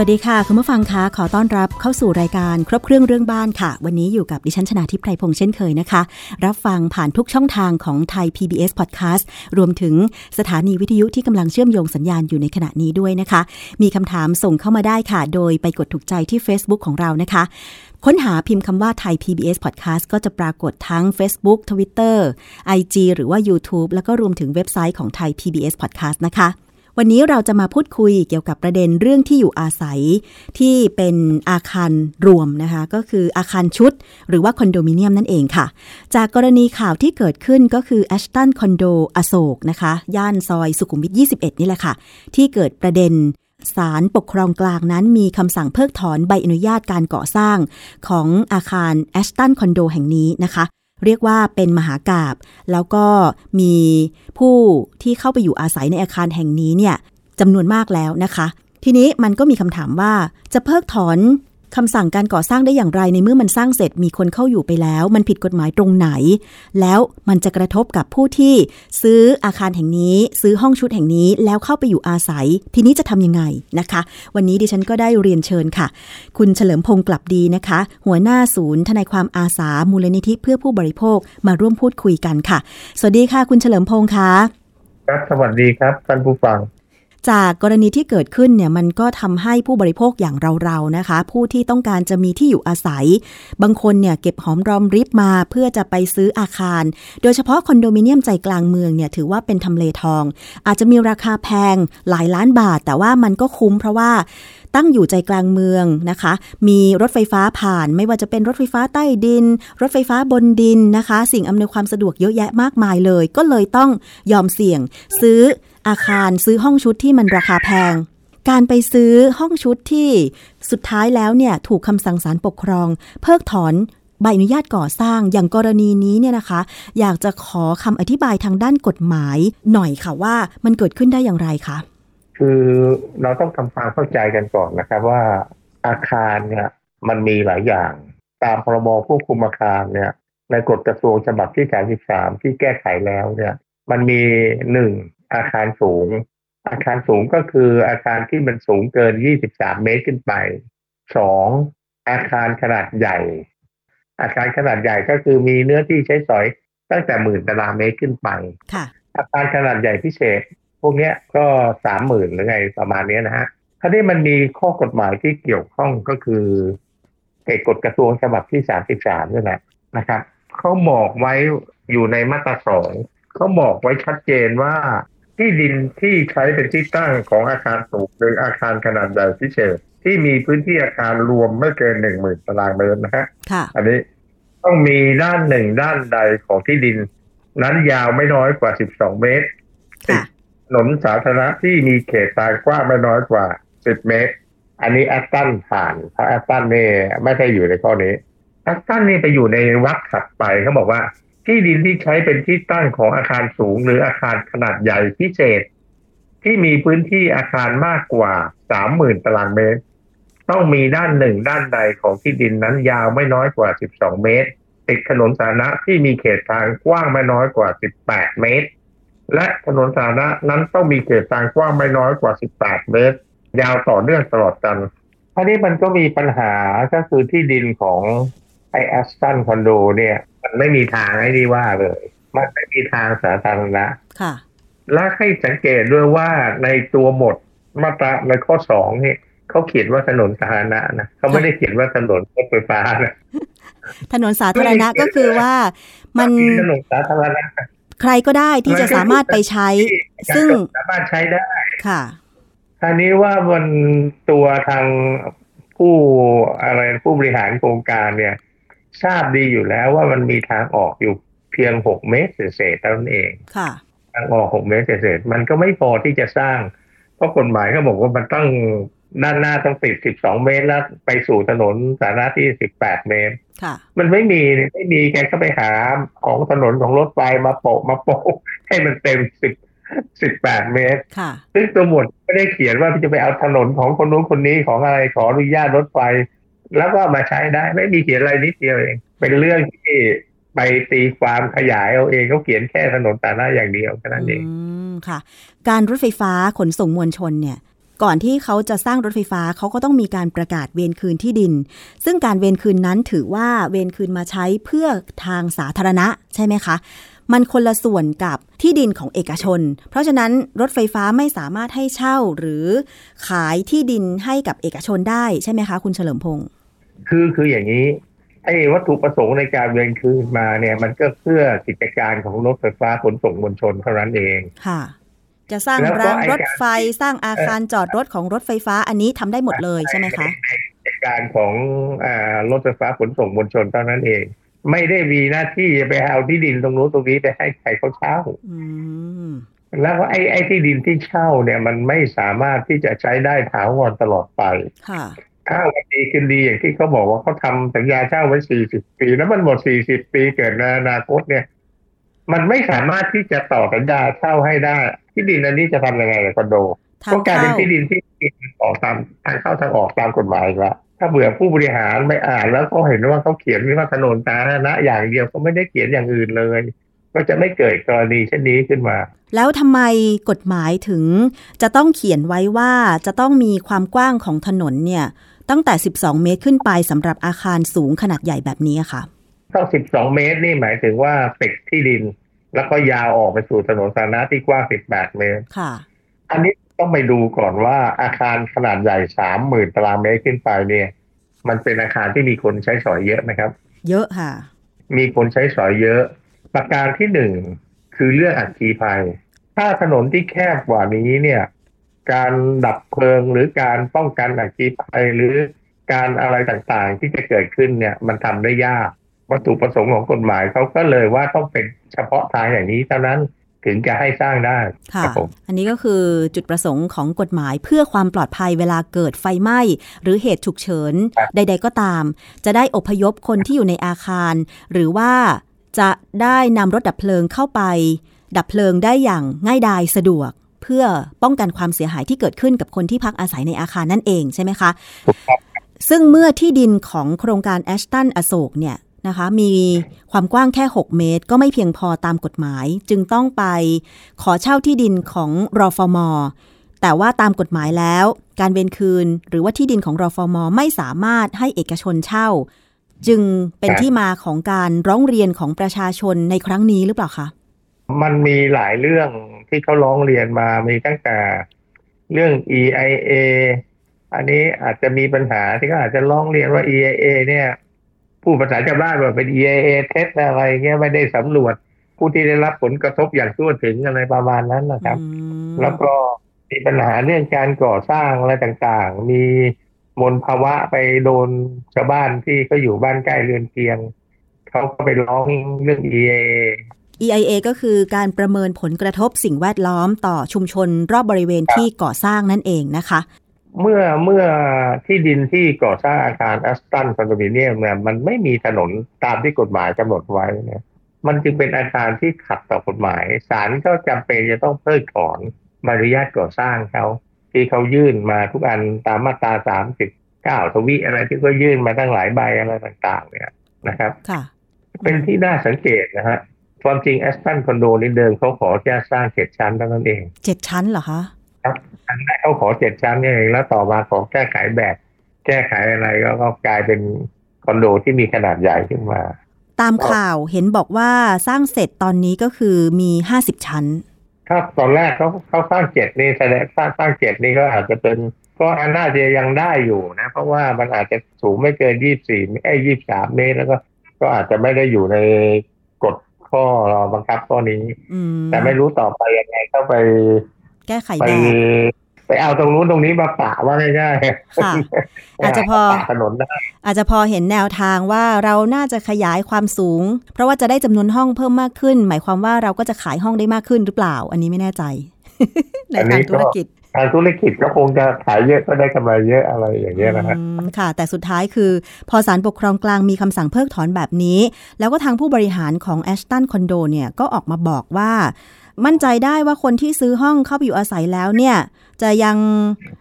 วัสดีค่ะ คุณผู้ฟังคะขอต้อนรับเข้าสู่รายการครบเครื่องเรื่องบ้านค่ะ วันนี้อยู่กับดิฉันชนาทิพไพรพงษ์เช่นเคยนะคะ รับฟังผ่านทุกช่องทางของไทย PBS Podcast รวมถึงสถานีวิทยุที่กำลังเชื่อมโยงสัญญาณอยู่ในขณะนี้ด้วยนะคะ มีคำถามส่งเข้ามาได้ค่ะ โดยไปกดถูกใจที่ Facebook ของเรานะคะ ค้นหาพิมพ์คำว่าไทย PBS Podcast ก็จะปรากฏทั้ง Facebook Twitter IG หรือว่า YouTube แล้วก็รวมถึงเว็บไซต์ของไทย PBS Podcast นะคะ วันนี้เราจะมาพูดคุยเกี่ยวกับประเด็นเรื่องที่อยู่อาศัยที่เป็นอาคารรวมนะคะ ก็คืออาคารชุด หรือว่าคอนโดมิเนียมนั่นเองค่ะ จากกรณีข่าวที่เกิดขึ้นก็คือแอชตันคอนโดอโศกนะคะ ย่านซอยสุขุมวิท 21 นี่แหละค่ะ ที่เกิดประเด็นศาลปกครองกลางนั้นมีคำสั่งเพิกถอนใบอนุญาตการก่อสร้างของอาคารแอชตันคอนโดแห่งนี้นะคะ เรียกว่าเป็นมหากาบแล้วก็มีผู้ที่เข้าไปอยู่อาศัยในอาคารแห่งนี้เนี่ยจำนวนมากแล้วนะคะ ทีนี้มันก็มีคำถามว่าจะเพิกถอน คำสั่งการก่อสร้างได้อย่างไรในเมื่อมันสร้างเสร็จมีคนเข้าอยู่ไปแล้ว มันผิดกฎหมายตรงไหน แล้วมันจะกระทบกับผู้ที่ซื้ออาคารแห่งนี้ ซื้อห้องชุดแห่งนี้แล้วเข้าไปอยู่อาศัย ทีนี้จะทำยังไงนะคะ วันนี้ดิฉันก็ได้เรียนเชิญค่ะ คุณเฉลิมพงศ์กลับดีนะคะ หัวหน้าศูนย์ทนายความอาสามูลนิธิเพื่อผู้บริโภคมาร่วมพูดคุยกันค่ะ สวัสดีค่ะ คุณเฉลิมพงศ์ค่ะครับสวัสดีครับท่านผู้ฟัง จากกรณีที่เกิดขึ้นเนี่ยมันก็ทำให้ผู้บริโภคอย่างเราๆนะคะ ผู้ที่ต้องการจะมีที่อยู่อาศัย บางคนเนี่ยเก็บหอมรอมริบมาเพื่อจะไปซื้ออาคาร โดยเฉพาะคอนโดมิเนียมใจกลางเมืองเนี่ยถือว่าเป็นทำเลทอง อาจจะมีราคาแพงหลายล้านบาท แต่ว่ามันก็คุ้มเพราะว่าตั้งอยู่ใจกลางเมืองนะคะ มีรถไฟฟ้าผ่าน ไม่ว่าจะเป็นรถไฟฟ้าใต้ดิน รถไฟฟ้าบนดินนะคะ สิ่งอำนวยความสะดวกเยอะแยะมากมายเลย ก็เลยต้องยอมเสี่ยงซื้อ อาคารซื้อห้องชุดที่มันราคาแพง การไปซื้อห้องชุดที่สุดท้ายแล้วเนี่ยถูกคำสั่งศาลปกครอง เพิกถอนใบอนุญาตก่อสร้างอย่างกรณีนี้เนี่ยนะคะ อยากจะขอคำอธิบายทางด้านกฎหมายหน่อยค่ะว่ามันเกิดขึ้นได้อย่างไรคะคือเราต้องทำความเข้าใจกันก่อนนะครับว่าอาคารเนี่ยมันมีหลายอย่าง ตามพรบควบคุมอาคารเนี่ยในกฎกระทรวงฉบับที่ 33 ที่แก้ไขแล้วเนี่ย มันมีหนึ่ง อาคารสูง อาคารสูงก็คืออาคารที่มันสูงเกิน 23 เมตรขึ้นไป สองอาคารขนาดใหญ่ อาคารขนาดใหญ่ก็คือมีเนื้อที่ใช้สอยตั้งแต่หมื่นตารางเมตรขึ้นไปอาคารขนาดใหญ่พิเศษ พวกนี้ก็สามหมื่นหรือไงประมาณนี้นะฮะคราวนี้มันมีข้อกฎหมายที่เกี่ยวข้องก็คือเอกกฎกระทรวงฉบับที่สามสิบสามนี่แหละนะครับเขาบอกไว้อยู่ในมาตราสองเขาบอกไว้ชัดเจนว่า ที่ดินที่ใช้เป็นที่ตั้งของอาคารสูงหรืออาคารขนาดใหญ่พิเศษที่มีพื้นที่อาคารรวมไม่เกินหนึ่งหมื่นตารางเมตรนะฮะอันนี้ต้องมีด้านหนึ่งด้านใดของที่ดิน นั้นยาวไม่น้อยกว่าสิบสองเมตรติดถนนสาธารณะที่มีเขตทางกว้างไม่น้อยกว่าสิบเมตร อันนี้แอสตันผ่านเพราะแอสตันนี่ไม่ได้อยู่ในข้อนี้แอสตันนี่ไปอยู่ในวัดถัดไปเขาบอกว่า ที่ดินที่ใช้เป็นที่ตั้งของอาคารสูงหรืออาคารขนาดใหญ่พิเศษ ที่มีพื้นที่อาคารมากกว่าสามหมื่นตารางเมตร ต้องมีด้านหนึ่งด้านใดของที่ดินนั้นยาวไม่น้อยกว่าสิบสองเมตร ติดถนนสาธารณะที่มีเขตทางกว้างไม่น้อยกว่าสิบแปดเมตร และถนนสาธารณะนั้นต้องมีเขตทางกว้างไม่น้อยกว่าสิบแปดเมตร ยาวต่อเนื่องตลอดกันทีนี้มันก็มีปัญหาก็คือที่ดินของ ไอแอสตันคอนโดเนี่ย มันไม่มีทางให้ดีว่าเลย มันไม่มีทางสาธารณะค่ะ และให้สังเกตด้วยว่าในตัวบทมาตราในข้อสองนี่เขาเขียนว่าถนนสาธารณะนะเขาไม่ได้เขียนว่าถนนรถไฟฟ้านะถนนสาธารณะก็คือว่า มันถนนสาธารณะใครก็ได้ที่จะสามารถไปใช้ ซึ่งสามารถใช้ได้ค่ะท่านี้ว่าบนตัวทางผู้อะไรผู้บริหารโครงการเนี่ย ทราบดีอยู่แล้วว่ามันมีทางออกอยู่เพียงหกเมตรเศษเท่านั้นเองค่ะทางออกหกเมตรเศษมันก็ไม่พอที่จะสร้าง เพราะกฎหมายเขาบอกว่ามันต้องด้านหน้าต้องติดสิบสองเมตรแล้วไปสู่ถนนสาธารณะที่สิบแปดเมตรค่ะมันไม่มีไม่มีแกก็ไปหาของถนนของรถไฟมาโปะมาโปะให้มันเต็มสิบสิบแปดเมตรค่ะซึ่งตัวบทไม่ได้เขียนว่าจะไปเอาถนนของคนนู้นคนนี้ของอะไรขออนุญาตรถไฟ แล้วก็มาใช้ได้ ไม่มีเขียนอะไรนิดเดียวเอง เป็นเรื่องที่ไปตีความขยายเอาเองเขาเขียนแค่ถนนสาธารณะอย่างเดียวแค่นั้นเองค่ะ การรถไฟฟ้าขนส่งมวลชนเนี่ย ก่อนที่เขาจะสร้างรถไฟฟ้าเขาก็ต้องมีการประกาศเวรคืนที่ดิน ซึ่งการเวรคืนนั้นถือว่าเวรคืนมาใช้เพื่อทางสาธารณะใช่ไหมคะมันคนละส่วนกับที่ดินของเอกชน เพราะฉะนั้นรถไฟฟ้าไม่สามารถให้เช่าหรือขายที่ดินให้กับเอกชนได้ใช่ไหมคะ คุณเฉลิมพงศ์ คือคืออย่างนี้ไอ้วัตถุประสงค์ในการเวรคืนมาเนี่ย มันก็เพื่อกิจการของรถไฟฟ้าขนส่งมวลชนเท่านั้นเองค่ะ จะสร้างแล้วก็รางไอ้รถการไฟสร้างอาคารจอดรถของรถไฟฟ้าอันนี้ทำได้หมดเลยใช่ไหมคะกิจการของอ่ารถไฟฟ้าขนส่งมวลชนเท่านั้นเอง ไม่ได้มีหน้าที่จะไปเอาที่ดินตรงนู้นตรงนี้ไปให้ใครเขาเช่าอืมแล้วก็ไอ้ไอ้ที่ดินที่เช่าเนี่ย มันไม่สามารถที่จะใช้ได้ถาวรตลอดไปค่ะ ถ้าวันดีคืนดีอย่างที่เขาบอกว่าเขาทำสัญญาเช่าไว้40ปี แล้วมันหมด40ปีเกิดในอนาคตเนี่ย มันไม่สามารถที่จะต่อสัญญาเช่าให้ได้ ที่ดินอันนี้จะทำยังไงกับคอนโดทางก็กลายเป็นเข้าที่ดินที่ออกตามทางเข้าทางออกตามกฎหมายอีกแล้วถ้าเบื่อผู้บริหารไม่อ่านแล้วเขาเห็นว่าเขาเขียนว่าถนนสาธารณะอย่างเดียวเขาไม่ได้เขียนอย่างอื่นเลย ก็จะไม่เกิดกรณีเช่นนี้ขึ้นมา แล้วทำไมกฎหมายถึงจะต้องเขียนไว้ว่าจะต้องมีความกว้างของถนนเนี่ย ตั้งแต่ 12 เมตรขึ้นไปสำหรับอาคารสูงขนาดใหญ่แบบนี้อะค่ะต้อง12 เมตรนี่หมายถึงว่าเป็กที่ดิน แล้วก็ยาวออกไปสู่ถนนสาธารณะที่กว้าง 18 เมตรค่ะ อันนี้ต้องไปดูก่อนว่าอาคารขนาดใหญ่ 30,000 ตารางเมตรขึ้นไปเนี่ย มันเป็นอาคารที่มีคนใช้สอยเยอะไหมครับ เยอะค่ะ มีคนใช้สอยเยอะ ประการที่หนึ่งคือเรื่องอัคคีภัย ถ้าถนนที่แคบกว่านี้เนี่ย การดับเพลิงหรือการป้องกันอัคคีภัยหรือการอะไรต่างๆ ที่จะเกิดขึ้นเนี่ยมันทำได้ยาก วัตถุประสงค์ของกฎหมายเขาก็เลยว่าต้องเป็นเฉพาะทางอย่างนี้เท่านั้นถึงจะให้สร้างได้ค่ะครับผมอันนี้ก็คือจุดประสงค์ของกฎหมายเพื่อความปลอดภัยเวลาเกิดไฟไหม้ หรือเหตุฉุกเฉิน ใด ๆ ก็ตาม จะได้อพยพคนที่อยู่ในอาคาร หรือว่าจะได้นำรถดับเพลิงเข้าไป ดับเพลิงได้อย่างง่ายดายสะดวก เพื่อป้องกันความเสียหายที่เกิดขึ้นกับคนที่พักอาศัยในอาคารนั่นเองใช่ไหมคะถูกครับซึ่งเมื่อที่ดินของโครงการแอชตันอโศกเนี่ยนะคะมีความกว้างแค่ 6 เมตร ก็ไม่เพียงพอตามกฎหมาย จึงต้องไปขอเช่าที่ดินของรอฟมแต่ว่าตามกฎหมายแล้ว การเวนคืน หรือว่าที่ดินของรอฟมไม่สามารถให้เอกชนเช่า จึงเป็นที่มาของการร้องเรียนของประชาชนในครั้งนี้หรือเปล่าคะ มันมีหลายเรื่องที่เขาร้องเรียนมามีตั้งแต่เรื่อง EIA อันนี้อาจจะมีปัญหาที่เขาอาจจะร้องเรียนว่า EIA เนี่ย ผู้ภาษาชาวบ้านว่าเป็น EIA เท็จอะไรเงี้ยไม่ได้สำรวจผู้ที่ได้รับผลกระทบอย่างทั่วถึงอะไรประมาณนั้นนะครับอืมแล้วก็มีปัญหาเรื่องการก่อสร้างอะไรต่างๆ มีมลภาวะไปโดนชาวบ้านที่เขาอยู่บ้านใกล้เรือนเคียง เขาก็ไปร้องเรื่อง EIA EIA ก็คือการประเมินผลกระทบสิ่งแวดล้อมต่อชุมชนรอบบริเวณที่ก่อสร้างนั่นเองนะคะ เมื่อเมื่อที่ดินที่ก่อสร้างอาคารแอสตันคอนโดมิเนียมเนี่ยมันไม่มีถนนตามที่กฎหมายกำหนดไว้เนี่ยมันจึงเป็นอาคารที่ขัดต่อกฎหมายศาลก็จำเป็นจะต้องเพิกถอนใบอนุญาตก่อสร้างเขาที่เขายื่นมาทุกอันตามมาตราสามสิบเก้าทวีอะไรที่ก็ยื่นมาตั้งหลายใบอะไรต่าง ๆ เนี่ยนะครับค่ะเป็นที่น่าสังเกตนะฮะ ความจริงแอสตันคอนโดนี่เดิมเขาขอแค่สร้างเจ็ดชั้นเท่านั้นเองเจ็ดชั้นเหรอคะอันแรกเขาขอเจ็ดชั้นเนี่ยเองแล้วต่อมาขอแก้ไขแบบ แก้ไขอะไรก็ก็กลายเป็นคอนโดที่มีขนาดใหญ่ขึ้นมา ตามข่าวเห็นบอกว่าสร้างเสร็จตอนนี้ก็คือมี50ชั้น ถ้าตอนแรกเขาเขาสร้างเจ็ดนี่แสดงสร้างสร้างเจ็ดนี่ก็อาจจะเป็นก็อันน่าจะยังได้อยู่นะ เพราะว่ามันอาจจะสูงไม่เกินยี่สี่ไอ้ยี่สามเมตรแล้วก็ ก็อาจจะไม่ได้อยู่ในกฎ ข้อบังคับข้อนี้อืมแต่ไม่รู้ต่อไปยังไงเข้าไป แก้ไขไปแบบไปเอาตรงนู้นตรงนี้มาปะว่าง่ายๆค่ะ อาจจะพอปถนนได้อาจจะพอเห็นแนวทางว่าเราน่าจะขยายความสูง เพราะว่าจะได้จำนวนห้องเพิ่มมากขึ้น หมายความว่าเราก็จะขายห้องได้มากขึ้นหรือเปล่า อันนี้ไม่แน่ใจ ในอันนี้ทางธุรกิจอทางธุรกิจก็คงจะขายเยอะก็ได้กำไรเยอะอะไรอย่างเงี้ยนะฮะอืมค่ะ แต่สุดท้ายคือพอศาลปกครองกลางมีคำสั่งเพิกถอนแบบนี้ แล้วก็ทางผู้บริหารของแอชตันคอนโดเนี่ยก็ออกมาบอกว่ามั่นใจได้ว่าคนที่ซื้อห้องเข้าไปอยู่อาศัยแล้วเนี่ย จะยัง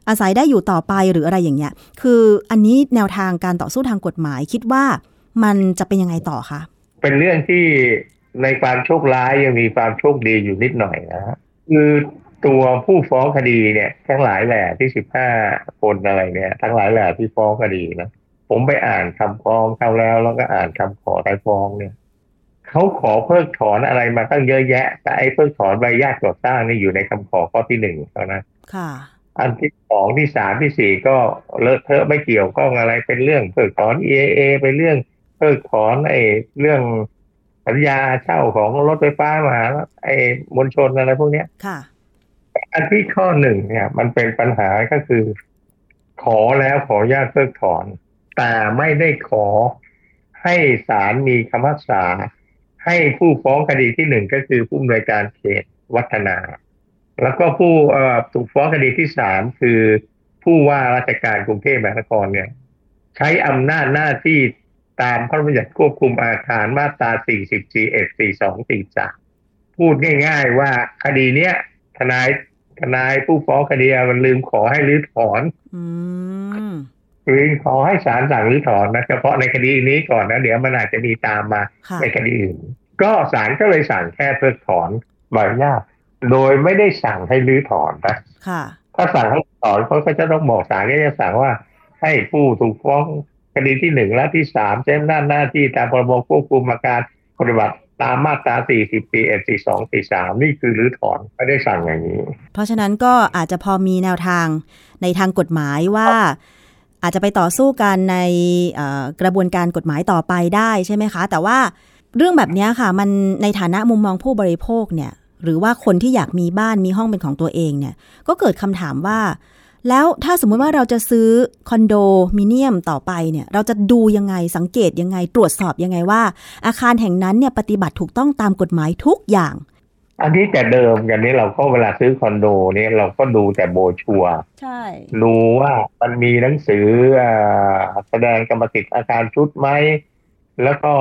อาศัยได้อยู่ต่อไปหรืออะไรอย่างเงี้ย คืออันนี้แนวทางการต่อสู้ทางกฎหมายคิดว่ามันจะเป็นยังไงต่อคะเป็นเรื่องที่ในความโชคร้ายยังมีความโชคดีอยู่นิดหน่อยนะฮะคือ ตัวผู้ฟ้องคดีเนี่ยทั้งหลายแหล่ที่สิบห้าคนอะไรเนี่ยทั้งหลายแหล่ที่ฟ้องคดีนะผมไปอ่านคำฟ้องเขาแล้วแล้วก็อ่านคำขอไต่ฟ้องเนี่ยเขาขอเพิกถอนอะไรมาตั้งเยอะแยะ แต่ไอ้เพิกถอนใบญาติก่อสร้างนี่อยู่ในคำขอข้อที่หนึ่งเท่านั้นค่ะอันที่สองที่สามที่สี่ก็เลอะเทอะไม่เกี่ยวข้องอะไรเป็นเรื่องเพิกถอน EAA เป็นเรื่องเพิกถอนไอ้เรื่องสัญญาเช่าของรถไฟฟ้ามาไอ้มวลชนอะไรพวกเนี้ยค่ะ อันที่ข้อหนึ่งเนี่ย มันเป็นปัญหาก็คือ ขอแล้วขอญาตเพิกถอน แต่ไม่ได้ขอให้ศาลมีคำพิพากษา ให้ผู้ฟ้องคดีที่หนึ่งก็คือผู้อำนวยการเขตวัฒนา แล้วก็ผู้อ่อถูกฟ้องคดีที่สามคือผู้ว่าราชการกรุงเทพมหานครเนี่ย ใช้อำนาจหน้าที่ตามพระบัญญัติควบคุมอาคารมาตรา40 41 42 43 พูดง่าย ๆ ว่าคดีเนี้ยทนาย ทนายผู้ฟ้องคดีมันลืมขอให้รื้อถอนอืมลืมขอให้ศาลสั่งรื้อถอนนะเฉพาะในคดีนี้ก่อนนะเดี๋ยวมันอาจจะมีตามมาค่ะในคดีอื่น ก็ศาลก็เลยสั่งแค่เพิกถอนใบอนุญาตโดยไม่ได้สั่งให้รื้อถอนนะค่ะถ้าสั่งให้ถอนเขาก็จะต้องบอกศาลก็จะสั่งว่า ให้ผู้ถูกฟ้องคดีที่หนึ่งและที่สามใช้อำนาจหน้าที่ตามพรบควบคุมอาการปฏิบัติ ตามมาตรา 40 41 42 43 นี่คือรื้อถอนไม่ได้สั่งอย่างนี้ เพราะฉะนั้นก็อาจจะพอมีแนวทางในทางกฎหมายว่า อาจจะไปต่อสู้กันในกระบวนการกฎหมายต่อไปได้ใช่ไหมคะ แต่ว่าเรื่องแบบนี้ค่ะ มันในฐานะมุมมองผู้บริโภคเนี่ย หรือว่าคนที่อยากมีบ้านมีห้องเป็นของตัวเองเนี่ย ก็เกิดคำถามว่า แล้วถ้าสมมุติว่าเราจะซื้อคอนโดมิเนียมต่อไปเนี่ย เราจะดูยังไงสังเกตยังไงตรวจสอบยังไงว่า อาคารแห่งนั้นเนี่ยปฏิบัติถูกต้องตามกฎหมายทุกอย่าง อันนี้แต่เดิมกันนี้เราก็เวลาซื้อคอนโดเนี่ยเราก็ดูแต่โบรชัวร์ใช่ดูว่ามันมีหนังสืออ่าแสดงกรรมสิทธิ์อาคารชุดไหมแล้วก็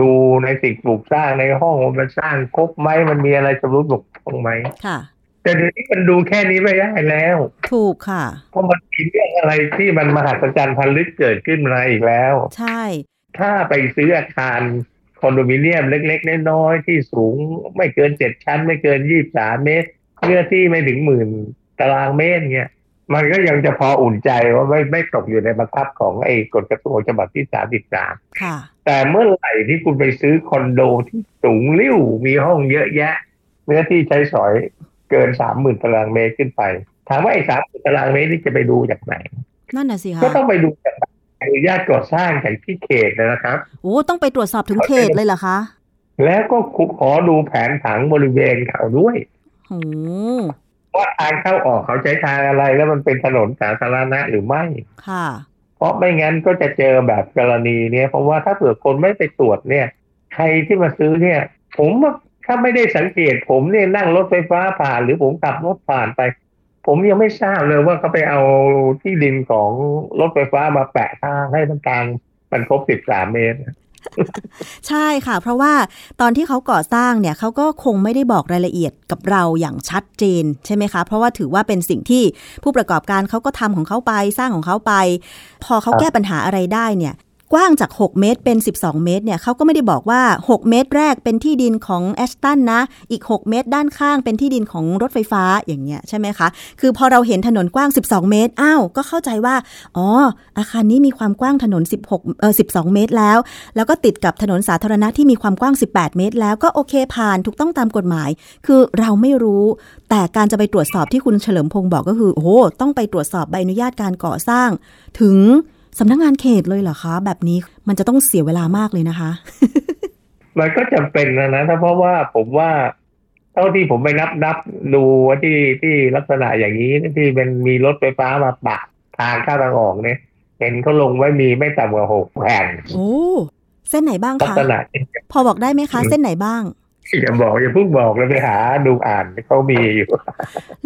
ดูในสิ่งปลูกสร้างในห้องว่ามันสร้างครบไหมมันมีอะไรชำรุดบกพร่องไหมค่ะ แต่เดี๋ยวนี้มันดูแค่นี้ไม่ได้แล้ว ถูกค่ะ เพราะมันมีเรื่องอะไรที่มันมหัศจรรย์พันลึกเกิดขึ้นมาอีกแล้ว ใช่ ถ้าไปซื้ออาคารคอนโดมิเนียมเล็กๆน้อยๆที่สูงไม่เกินเจ็ดชั้น ไม่เกินยี่สามเมตรเนื้อที่ไม่ถึงหมื่นตารางเมตรเนี่ยมันก็ยังจะพออุ่นใจว่าไม่ไม่ตกอยู่ในบังคับของไอ้กฎกระทรวงฉบับที่สามสิบสามค่ะแต่เมื่อไหร่ที่คุณไปซื้อคอนโดที่สูงริ้วมีห้องเยอะแยะ เนื้อที่ใช้สอย เกินสามหมื่นตารางเมตรขึ้นไป ถามว่าไอ้สามหมื่นตารางเมตรนี่จะไปดูจากไหน นั่นน่ะสิคะก็ต้องไปดูจากอนุญาตก่อสร้างจากที่เขตนะครับโอ้ต้องไปตรวจสอบถึงเขตเลยเหรอคะ แล้วก็ขอดูแผนผังบริเวณเขาด้วยโอ้ว่าทางเข้าออกเขาใช้ทางอะไรแล้วมันเป็นถนนสาธารณะหรือไม่ ค่ะ เพราะไม่งั้นก็จะเจอแบบกรณีเนี้ยเพราะว่าถ้าเผื่อคนไม่ไปตรวจเนี่ย ใครที่มาซื้อเนี่ย ผมว่า ถ้าไม่ได้สังเกตผมเนี่ยนั่งรถไฟฟ้าผ่าน หรือผมขับรถผ่านไป ผมยังไม่ทราบเลยว่าเขาไปเอาที่ดินของรถไฟฟ้ามาแปะทางให้มันกลางมันครบสิบสามเมตรใช่ค่ะ เพราะว่าตอนที่เขาก่อสร้างเนี่ยเขาก็คงไม่ได้บอกรายละเอียดกับเราอย่างชัดเจนใช่ไหมคะ เพราะว่าถือว่าเป็นสิ่งที่ผู้ประกอบการเขาก็ทำของเขาไปสร้างของเขาไป พอเขาแก้ปัญหาอะไรได้เนี่ย กว้างจาก 6 เมตรเป็น 12 เมตรเนี่ยเขาก็ไม่ได้บอกว่า 6 เมตรแรกเป็นที่ดินของแอชตันนะ อีก 6 เมตรด้านข้างเป็นที่ดินของรถไฟฟ้าอย่างเงี้ยใช่ไหมคะ คือพอเราเห็นถนนกว้าง 12 เมตร อ้าว ก็เข้าใจว่า อ๋อ อาคารนี้มีความกว้างถนน 16 เออ 12 เมตรแล้ว แล้วก็ติดกับถนนสาธารณะที่มีความกว้าง 18 เมตร แล้วก็โอเคผ่านถูกต้องตามกฎหมาย คือเราไม่รู้ แต่การจะไปตรวจสอบที่คุณเฉลิมพงศ์บอกก็คือ โอ้โหต้องไปตรวจสอบใบอนุญาตการก่อสร้างถึง สำนักงานเขตเลยเหรอคะ แบบนี้มันจะต้องเสียเวลามากเลยนะคะ มันก็จำเป็นนะนะถ้าเพราะว่าผมว่าเท่าที่ผมไปนับนับดูว่าที่ที่ลักษณะอย่างนี้ที่เป็นมีรถไฟฟ้ามาปะทางเข้าทางออกเนี่ย เห็นเขาลงไว้มีไม่ต่ำกว่าหกแผ่นโอ้เส้นไหนบ้างลักคะษณะพอบอกได้ไหมคะ เส้นไหนบ้างอย่าบอกอย่าเพิ่งบอกเลยไปหาดูอ่านเขามีอยู่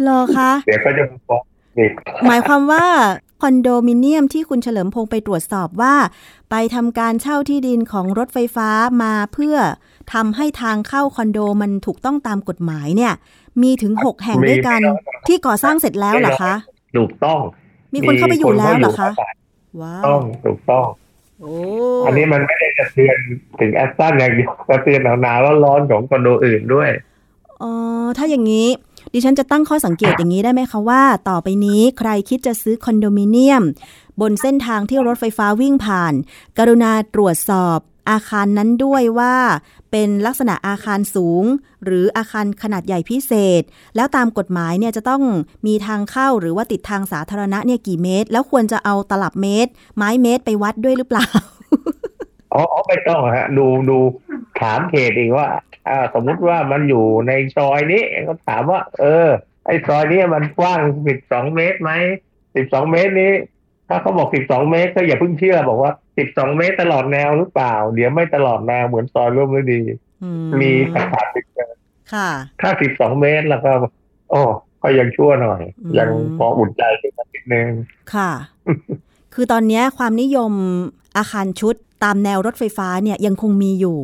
เหรอคะเดี๋ยวก็จะฟ้องอีกหมายความว่า คอนโดมิเนียมที่คุณเฉลิมพงษ์ไปตรวจสอบว่า ไปทำการเช่าที่ดินของรถไฟฟ้ามาเพื่อทำให้ทางเข้าคอนโดมันถูกต้องตามกฎหมายเนี่ย มีถึง6แห่งด้วยกันที่ก่อสร้างเสร็จแล้วเหรอคะถูกต้อง มีคนเข้าไปอยู่แล้วเหรอคะว้าต้วองถูกต้องโอ้อันนี้มันไม่ได้จะเตือนถึงแอสตันอย่างเดียวจะเตือนหนาวๆร้อนๆของคอนโดอื่นด้วยอ๋อถ้าอย่างนี้ ดิฉันจะตั้งข้อสังเกตอย่างนี้ได้ไหมคะว่า ต่อไปนี้ใครคิดจะซื้อคอนโดมิเนียม บนเส้นทางที่รถไฟฟ้าวิ่งผ่าน กรุณาตรวจสอบอาคารนั้นด้วยว่า เป็นลักษณะอาคารสูง หรืออาคารขนาดใหญ่พิเศษ แล้วตามกฎหมายเนี่ยจะต้องมีทางเข้าหรือว่าติดทางสาธารณะเนี่ยกี่เมตร แล้วควรจะเอาตลับเมตร ไม้เมตรไปวัดด้วยหรือเปล่า อ๋ออ๋อไม่ต้องฮะ ดูดูถามเขตอีกว่าอ่า สมมุติว่ามันอยู่ในซอยนี้ก็ถามว่า เออ ไอ้ซอยนี้มันกว้างสิบสองเมตรไหมสิบสองเมตรนี้ ถ้าเขาบอกสิบสองเมตร ก็อย่าเพิ่งเชื่อบอกว่าสิบสองเมตรตลอดแนวหรือเปล่า เดี๋ยวไม่ตลอดแนวเหมือนซอยร่วมฤดีอืมีประกาศติดเตือนค่ะถ้าสิบสองเมตรแล้วก็โอ้ก็ยังชั่วหน่อยอืมยังพออุ่นใจขึ้นมานิดนึงค่ะ คือตอนเนี้ยความนิยมอาคารชุด ตามแนวรถไฟฟ้าเนี่ยยังคงมีอยู่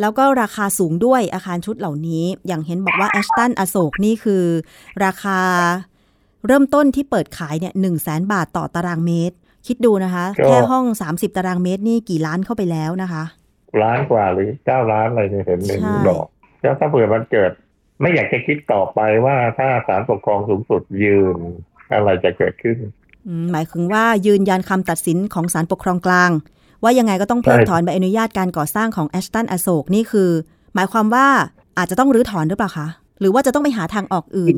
แล้วก็ราคาสูงด้วยอาคารชุดเหล่านี้ อย่างเห็นบอกว่าแอชตันอโศกนี่คือ ราคาเริ่มต้นที่เปิดขายเนี่ยหนึ่งแสนบาทต่อตารางเมตร คิดดูนะคะก็แค่ห้อง 30 ตารางเมตรนี่กี่ล้านเข้าไปแล้วนะคะ ล้านกว่าหรือเก้าล้านอะไรเนี่ยเห็นเห็นใช่บอกแล้วถ้าเผื่อมันเกิด ไม่อยากจะคิดต่อไปว่าถ้าศาลปกครองสูงสุดยืนอะไรจะเกิดขึ้นอืมหมายถึงว่ายืนยันคำตัดสินของศาลปกครองกลาง ว่ายังไงก็ต้องเพิกใช่ถอนใบอนุญาตการก่อสร้างของแอชตันอโศกนี่คือ หมายความว่าอาจจะต้องรื้อถอนหรือเปล่าคะ หรือว่าจะต้องไปหาทางออกอื่น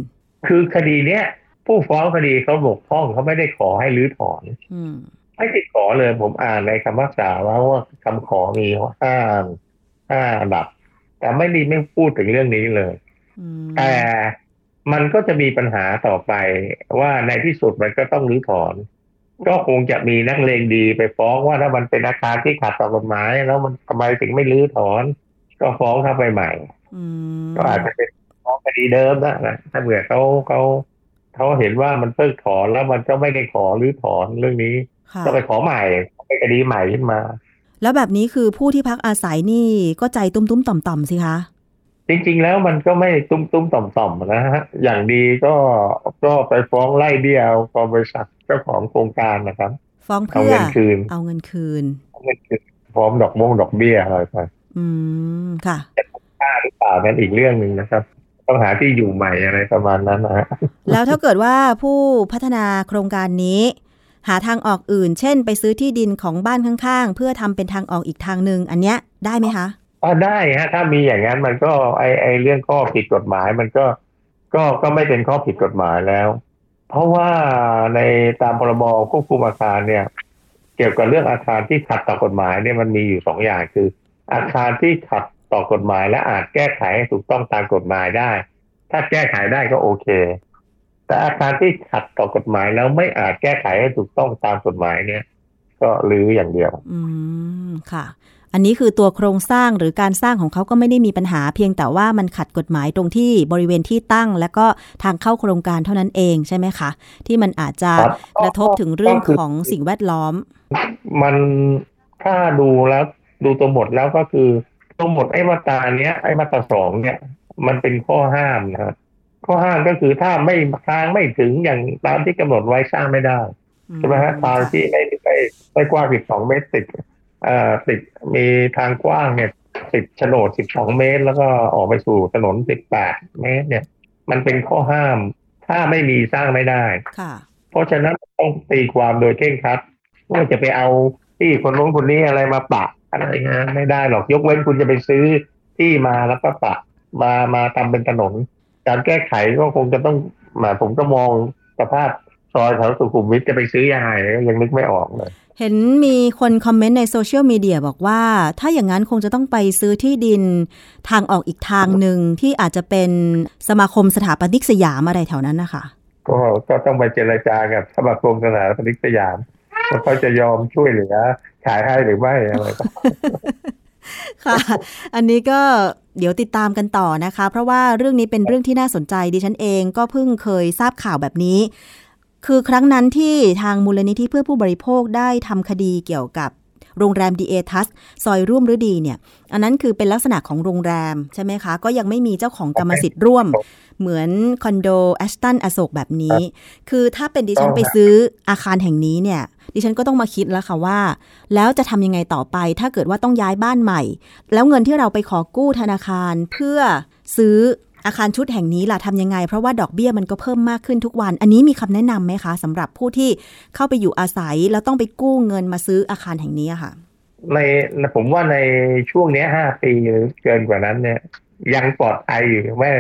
คือคดีเนี้ยผู้ฟ้องคดีเขาบกพร่องเขาไม่ได้ขอให้รื้อถอนอืมไม่ได้ขอเลยผมอ่านในคำพิพากษาว่าว่าคำขอมีห้าห้าอันดับ แต่ไม่ดีไม่พูดถึงเรื่องนี้เลยอืมแต่มันก็จะมีปัญหาต่อไปว่าในที่สุดมันก็ต้องรื้อถอน ก็คงจะมีนักเลงดีไปฟ้องว่าถ้ามันเป็นอาคารที่ขัดต่อกฎหมาย แล้วมันทำไมถึงไม่รื้อถอน ก็ฟ้องเข้าไปใหม่อืมก็อาจจะเป็นฟ้องคดีเดิมนะนะถ้าเผื่อเขาเขาเขาเห็นว่ามันเพิกถอนแล้วมันก็ไม่ได้ขอรื้อถอนเรื่องนี้ค่ะก็ไปขอใหม่เป็นคดีใหม่ขึ้นมา แล้วแบบนี้คือผู้ที่พักอาศัยนี่ก็ใจตุ้มๆต่อมๆสิคะจริง ๆ แล้วมันก็ไม่ตุ้มตุ้มๆต่อมต่อมๆนะฮะอย่างดีก็ก็ไปฟ้องไล่เบี้ยเอาบริษัท เจ้าของโครงการนะครับ ฟ้องเอาเพื่อเงินคืน เอาเงินคืนเอาเงินคืนพร้อมดอกมงดอกเบี้ยอะไรไปอืมค่ะค่าหรือเปล่านั่นอีกเรื่องหนึ่งนะครับ ต้องหาที่อยู่ใหม่อะไรประมาณนั้นนะฮะแล้วถ้าเกิดว่าผู้พัฒนาโครงการนี้ หาทางออกอื่น เช่น ไปซื้อที่ดินของบ้านข้างๆ เพื่อทำเป็นทางออกอีกทางหนึ่งอันเนี้ยได้ไหมคะอ่าได้ฮะถ้ามีอย่างนั้นมันก็ไอไอเรื่องข้อผิดกฎหมายมันก็ก็ก็ไม่เป็นข้อผิดกฎหมายแล้ว เพราะว่าในตามพรบควบคุมอาคารเนี่ย เกี่ยวกับเรื่องอาคารที่ขัดต่อกฎหมายเนี่ยมันมีอยู่สองอย่างคือ อาคารที่ขัดต่อกฎหมายและอาจแก้ไขให้ถูกต้องตามกฎหมายได้ ถ้าแก้ไขได้ก็โอเค แต่อาคารที่ขัดต่อกฎหมายแล้วไม่อาจแก้ไขให้ถูกต้องตามกฎหมายเนี่ย ก็รื้ออย่างเดียว อืมค่ะ อันนี้คือตัวโครงสร้างหรือการสร้างของเขาก็ไม่ได้มีปัญหา เพียงแต่ว่ามันขัดกฎหมายตรงที่บริเวณที่ตั้ง และก็ทางเข้าโครงการเท่านั้นเองใช่ไหมคะ ที่มันอาจจะครับกระทบถึงเรื่องก็คือของสิ่งแวดล้อม มันถ้าดูแล้วดูตัวบทแล้วก็คือตัวบทไอ้มาตราเนี้ยไอ้มาตราสองเนี่ย มันเป็นข้อห้ามนะครับข้อห้ามก็คือถ้าไม่ทางไม่ถึงอย่างตามที่กำหนดไว้สร้างไม่ได้ใช่ไหมฮะทางที่ไม่ไม่ไม่กว้าง12เมตรติด เอ่อติดมีทางกว้างเนี่ยติดโฉนด12เมตร แล้วก็ออกไปสู่ถนน18เมตรเนี่ย มันเป็นข้อห้าม ถ้าไม่มีสร้างไม่ได้ค่ะเพราะฉะนั้นต้องตีความโดยเคร่งครัดว่าจะไปเอาที่คนโน้นคนนี้อะไรมาปะอะไรเงี้ยไม่ได้หรอกยกเว้นคุณจะไปซื้อที่มาแล้วก็ปะมามาทำเป็นถนน การแก้ไขก็คงจะต้องมาผมก็มองสภาพ ซอยแถวสุขุมวิทจะไปซื้อยังไงก็ยังนึกไม่ออกเลย เห็นมีคนคอมเมนต์ในโซเชียลมีเดียบอกว่า ถ้าอย่างนั้นคงจะต้องไปซื้อที่ดินทางออกอีกทางหนึ่งที่อาจจะเป็นสมาคมสถาปนิกสยามอะไรแถวนั้นนะคะก็ก็ต้องไปเจรจากับสมาคมสถาปนิกสยามว่าเขาจะยอมช่วยเหลือขายให้หรือไม่อะไรก็ค่ะ อันนี้ก็เดี๋ยวติดตามกันต่อนะคะ เพราะว่าเรื่องนี้เป็นเรื่องที่น่าสนใจดิฉันเองก็เพิ่งเคยทราบข่าวแบบนี้ คือครั้งนั้นที่ทางมูลนิธิเพื่อผู้บริโภคได้ทำคดีเกี่ยวกับโรงแรมดิเอทัสซอยร่วมฤดีเนี่ย อันนั้นคือเป็นลักษณะของโรงแรมใช่ไหมคะ ก็ยังไม่มีเจ้าของกรรมสิทธิ์ร่วม เหมือนคอนโดแอชตันอโศกแบบนี้ คือถ้าเป็นดิฉันไปซื้ออาคารแห่งนี้เนี่ย ดิฉันก็ต้องมาคิดแล้วค่ะว่า แล้วจะทำยังไงต่อไป ถ้าเกิดว่าต้องย้ายบ้านใหม่ แล้วเงินที่เราไปขอกู้ธนาคารเพื่อซื้อ อาคารชุดแห่งนี้ล่ะทำยังไง เพราะว่าดอกเบี้ยมันก็เพิ่มมากขึ้นทุกวัน อันนี้มีคำแนะนำไหมคะสำหรับผู้ที่เข้าไปอยู่อาศัย แล้วต้องไปกู้เงินมาซื้ออาคารแห่งนี้อะค่ะ ในผมว่าในช่วงเนี้ยห้าปีหรือเกินกว่านั้นเนี่ยยังปลอดภัยอยู่ไม่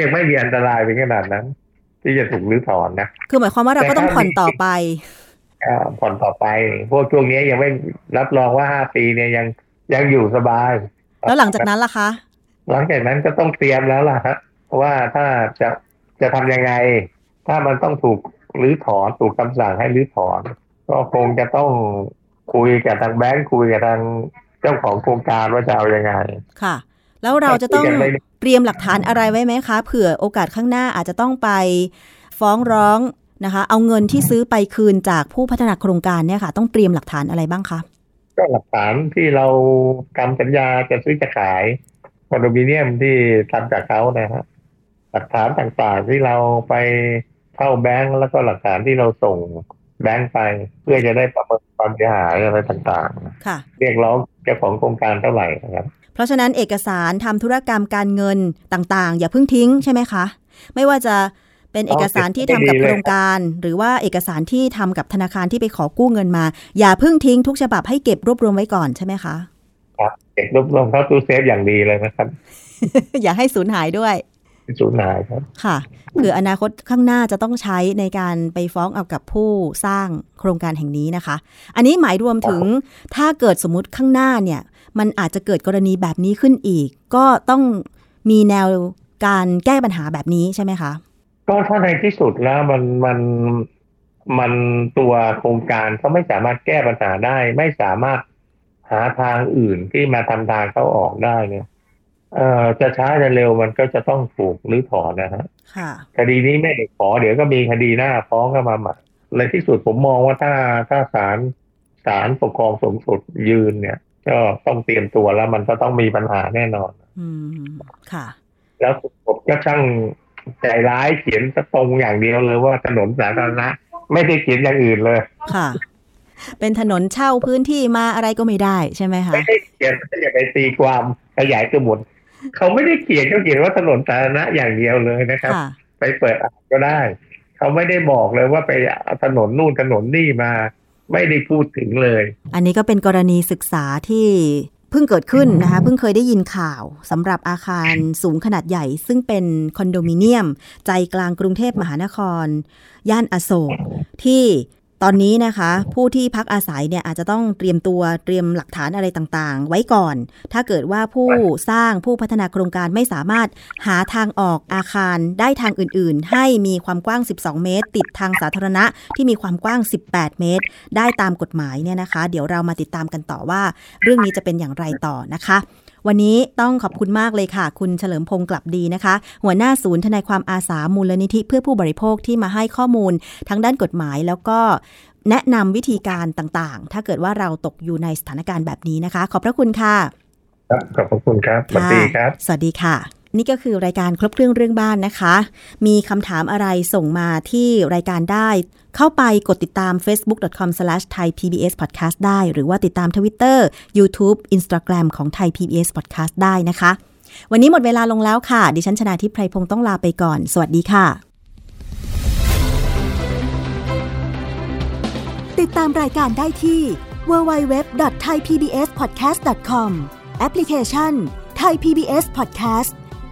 ยังไม่มีอันตรายเป็นขนาดนั้น ที่จะถูกรื้อถอนนะคือหมายความว่าเราก็ต้องผ่อนต่อไปอ่าผ่อนต่อไป พวกช่วงนี้ยังไม่รับรองว่าห้าปีเนี่ยยังยังอยู่สบาย แล้วหลังจากนั้นล่ะคะ หลังจากนั้นก็ต้องเตรียมแล้วล่ะฮะ ว่าถ้าจะจะทำยังไง ถ้ามันต้องถูกรื้อถอนถูกคำสั่งให้รื้อถอน ก็คงจะต้องคุยกับทางแบงค์คุยกับทางเจ้าของโครงการว่าจะเอายังไง ค่ะ แล้วเราจะต้องเตรียมหลักฐานอะไรไว้ไหมคะเผื่อโอกาสข้างหน้าอาจจะต้องไปฟ้องร้องนะคะ เอาเงินที่ซื้อไปคืนจากผู้พัฒนาโครงการเนี่ยค่ะ ต้องเตรียมหลักฐานอะไรบ้างคะก็หลักฐานที่เราทำสัญญาจะซื้อจะขายคอนโดมิเนียมที่ทำจากเขานะฮะ หลักฐานต่างๆที่เราไปเข้าแบงก์แล้วก็หลักฐานที่เราส่งแบงก์ไป เพื่อจะได้ประเมินความเสียหายอะไรต่างค่ะๆเรียกร้องเจ้าของโครงการเท่าไหร่นะครับเพราะฉะนั้นเอกสารทำธุรกรรมการเงินต่างๆ อย่าเพิ่งทิ้งใช่ไหมคะ ไม่ว่าจะเป็นเอกสารที่ทำกับโครงการ หรือว่าเอกสารที่ทำกับธนาคารที่ไปขอกู้เงินมา อย่าเพิ่งทิ้งทุกฉบับให้เก็บรวบรวมไว้ก่อนใช่ไหมคะครับเก็บรวบรวมเข้าตู้เซฟอย่างดีเลยนะครับ อย่าให้สูญหายด้วย สูญหายครับ ค่ะคืออนาคตข้างหน้าจะต้องใช้ในการไปฟ้องเอากับผู้สร้างโครงการแห่งนี้นะคะ อันนี้หมายรวมถึงถ้าเกิดสมมติข้างหน้าเนี่ย มันอาจจะเกิดกรณีแบบนี้ขึ้นอีก ก็ต้องมีแนวการแก้ปัญหาแบบนี้ใช่ไหมคะ ก็ถ้าในที่สุดแล้วมันมันมันตัวโครงการเขาไม่สามารถแก้ปัญหาได้ ไม่สามารถหาทางอื่นที่มาทำทางเข้าออกได้เนี่ย เอ่อจะช้าจะเร็วมันก็จะต้องถูกรื้อถอนนะฮะค่ะคดีนี้ไม่ได้ขอเดี๋ยวก็มีคดีหน้าฟ้องเข้ามาใหม่ในที่สุดผมมองว่าถ้าถ้าศาลศาลปกครองสูงสุดยืนเนี่ย ก็ต้องเตรียมตัวแล้วมันก็ต้องมีปัญหาแน่นอน อืมค่ะ แล้วผมก็ช่างใจร้ายเขียนตรงอย่างเดียวเลยว่าถนนสาธารณะไม่ได้เขียนอย่างอื่นเลย ค่ะ เป็นถนนเช่าพื้นที่มาอะไรก็ไม่ได้ใช่ไหมคะไม่ได้เขียนอย่าไปตีความขยายตัวบท เขาไม่ได้เขียนเขาเขียนว่าถนนสาธารณะอย่างเดียวเลยนะครับค่ะไปเปิดอ่านก็ได้ เขาไม่ได้บอกเลยว่าไปเอาถนนนู่นถนนนี่มา ไม่ได้พูดถึงเลย อันนี้ก็เป็นกรณีศึกษาที่เพิ่งเกิดขึ้นนะคะเพิ่งเคยได้ยินข่าวสำหรับอาคารสูงขนาดใหญ่ ซึ่งเป็นคอนโดมิเนียม ใจกลางกรุงเทพมหานคร ย่านอโศกที่ ตอนนี้นะคะ ผู้ที่พักอาศัยเนี่ยอาจจะต้องเตรียมตัวเตรียมหลักฐานอะไรต่างๆ ไว้ก่อน ถ้าเกิดว่าผู้สร้างผู้พัฒนาโครงการไม่สามารถหาทางออกอาคารได้ทางอื่นๆ ให้มีความกว้าง 12 เมตร ติดทางสาธารณะที่มีความกว้าง 18 เมตร ได้ตามกฎหมายเนี่ยนะคะ เดี๋ยวเรามาติดตามกันต่อว่า เรื่องนี้จะเป็นอย่างไรต่อนะคะ วันนี้ต้องขอบคุณมากเลยค่ะ คุณเฉลิมพงศ์กลับดีนะคะ หัวหน้าศูนย์ทนายความอาสามูลนิธิเพื่อผู้บริโภคที่มาให้ข้อมูลทั้งด้านกฎหมายแล้วก็แนะนำวิธีการต่างๆ ถ้าเกิดว่าเราตกอยู่ในสถานการณ์แบบนี้นะคะ ขอบพระคุณค่ะ ครับ ขอบพระคุณครับ สวัสดีครับ สวัสดีค่ะ นี่ก็คือรายการครบเครื่องเรื่องบ้านนะคะ มีคำถามอะไรส่งมาที่รายการได้ เข้าไปกดติดตาม facebook.com/thaipbspodcast ได้ หรือว่าติดตาม Twitter YouTube Instagram ของ Thai PBS Podcast ได้นะคะ วันนี้หมดเวลาลงแล้วค่ะ ดิฉันชนะทิพไพรพงศ์ต้องลาไปก่อน สวัสดีค่ะ ติดตามรายการได้ที่ www.thaipbspodcast.com แอปพลิเคชัน Thai PBS Podcast